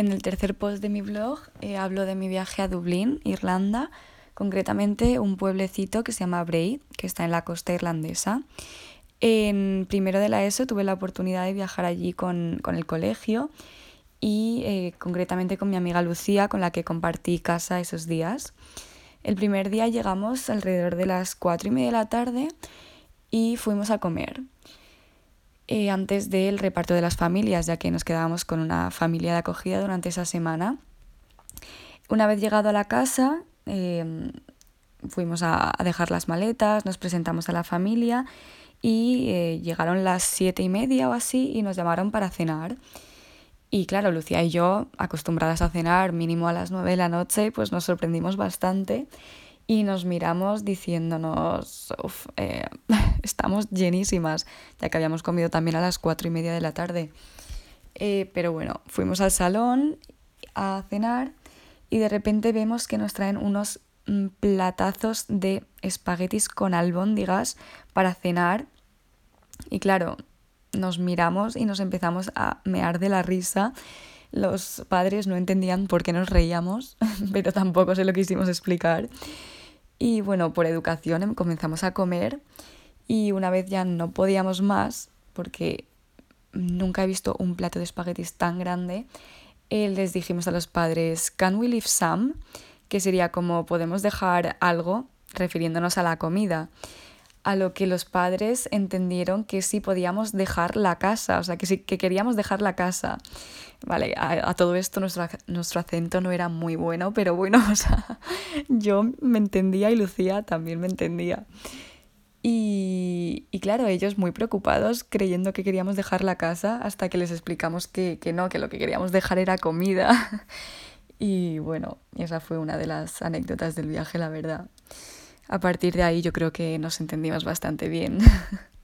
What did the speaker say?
En el tercer post de mi blog eh, hablo de mi viaje a Dublín, Irlanda, concretamente un pueblecito que se llama Bray, que está en la costa irlandesa. En primero de la ESO tuve la oportunidad de viajar allí con, el colegio y eh, concretamente con mi amiga Lucía, con la que compartí casa esos días. El primer día llegamos alrededor de las cuatro y media de la tarde y fuimos a comer. Eh, antes del reparto de las familias, ya que nos quedábamos con una familia de acogida durante esa semana. Una vez llegado a la casa, em, fuimos a, dejar las maletas, nos presentamos a la familia y eh, llegaron las siete y media o así y nos llamaron para cenar. Y claro, Lucía y yo, acostumbradas a cenar mínimo a las nueve de la noche, pues nos sorprendimos bastante y nos miramos diciéndonos, estamos llenísimas, ya que habíamos comido también a las cuatro y media de la tarde. Eh, pero bueno, fuimos al salón a cenar y de repente vemos que nos traen unos mm, platazos de espaguetis con albóndigas para cenar. Y claro, nos miramos y nos empezamos a mear de la risa. Los padres no entendían por qué nos reíamos, pero tampoco se lo quisimos explicar. Y bueno, por educación em, comenzamos a comer y una vez ya no podíamos más, porque nunca he visto un plato de espaguetis tan grande, eh, les dijimos a los padres, ¿can we leave some? Que sería como podemos dejar algo refiriéndonos a la comida a lo que los padres entendieron que sí podíamos dejar la casa, o sea, que sí que queríamos dejar la casa. Vale, a, todo esto nuestro, nuestro, acento no era muy bueno, pero bueno, o yo me entendía y Lucía también me entendía. Y, y, claro, ellos muy preocupados creyendo que queríamos dejar la casa hasta que les explicamos que, que no, que lo que queríamos dejar era comida. Y bueno, esa fue una de las anécdotas del viaje, la verdad a partir de ahí yo creo que nos entendimos bastante bien.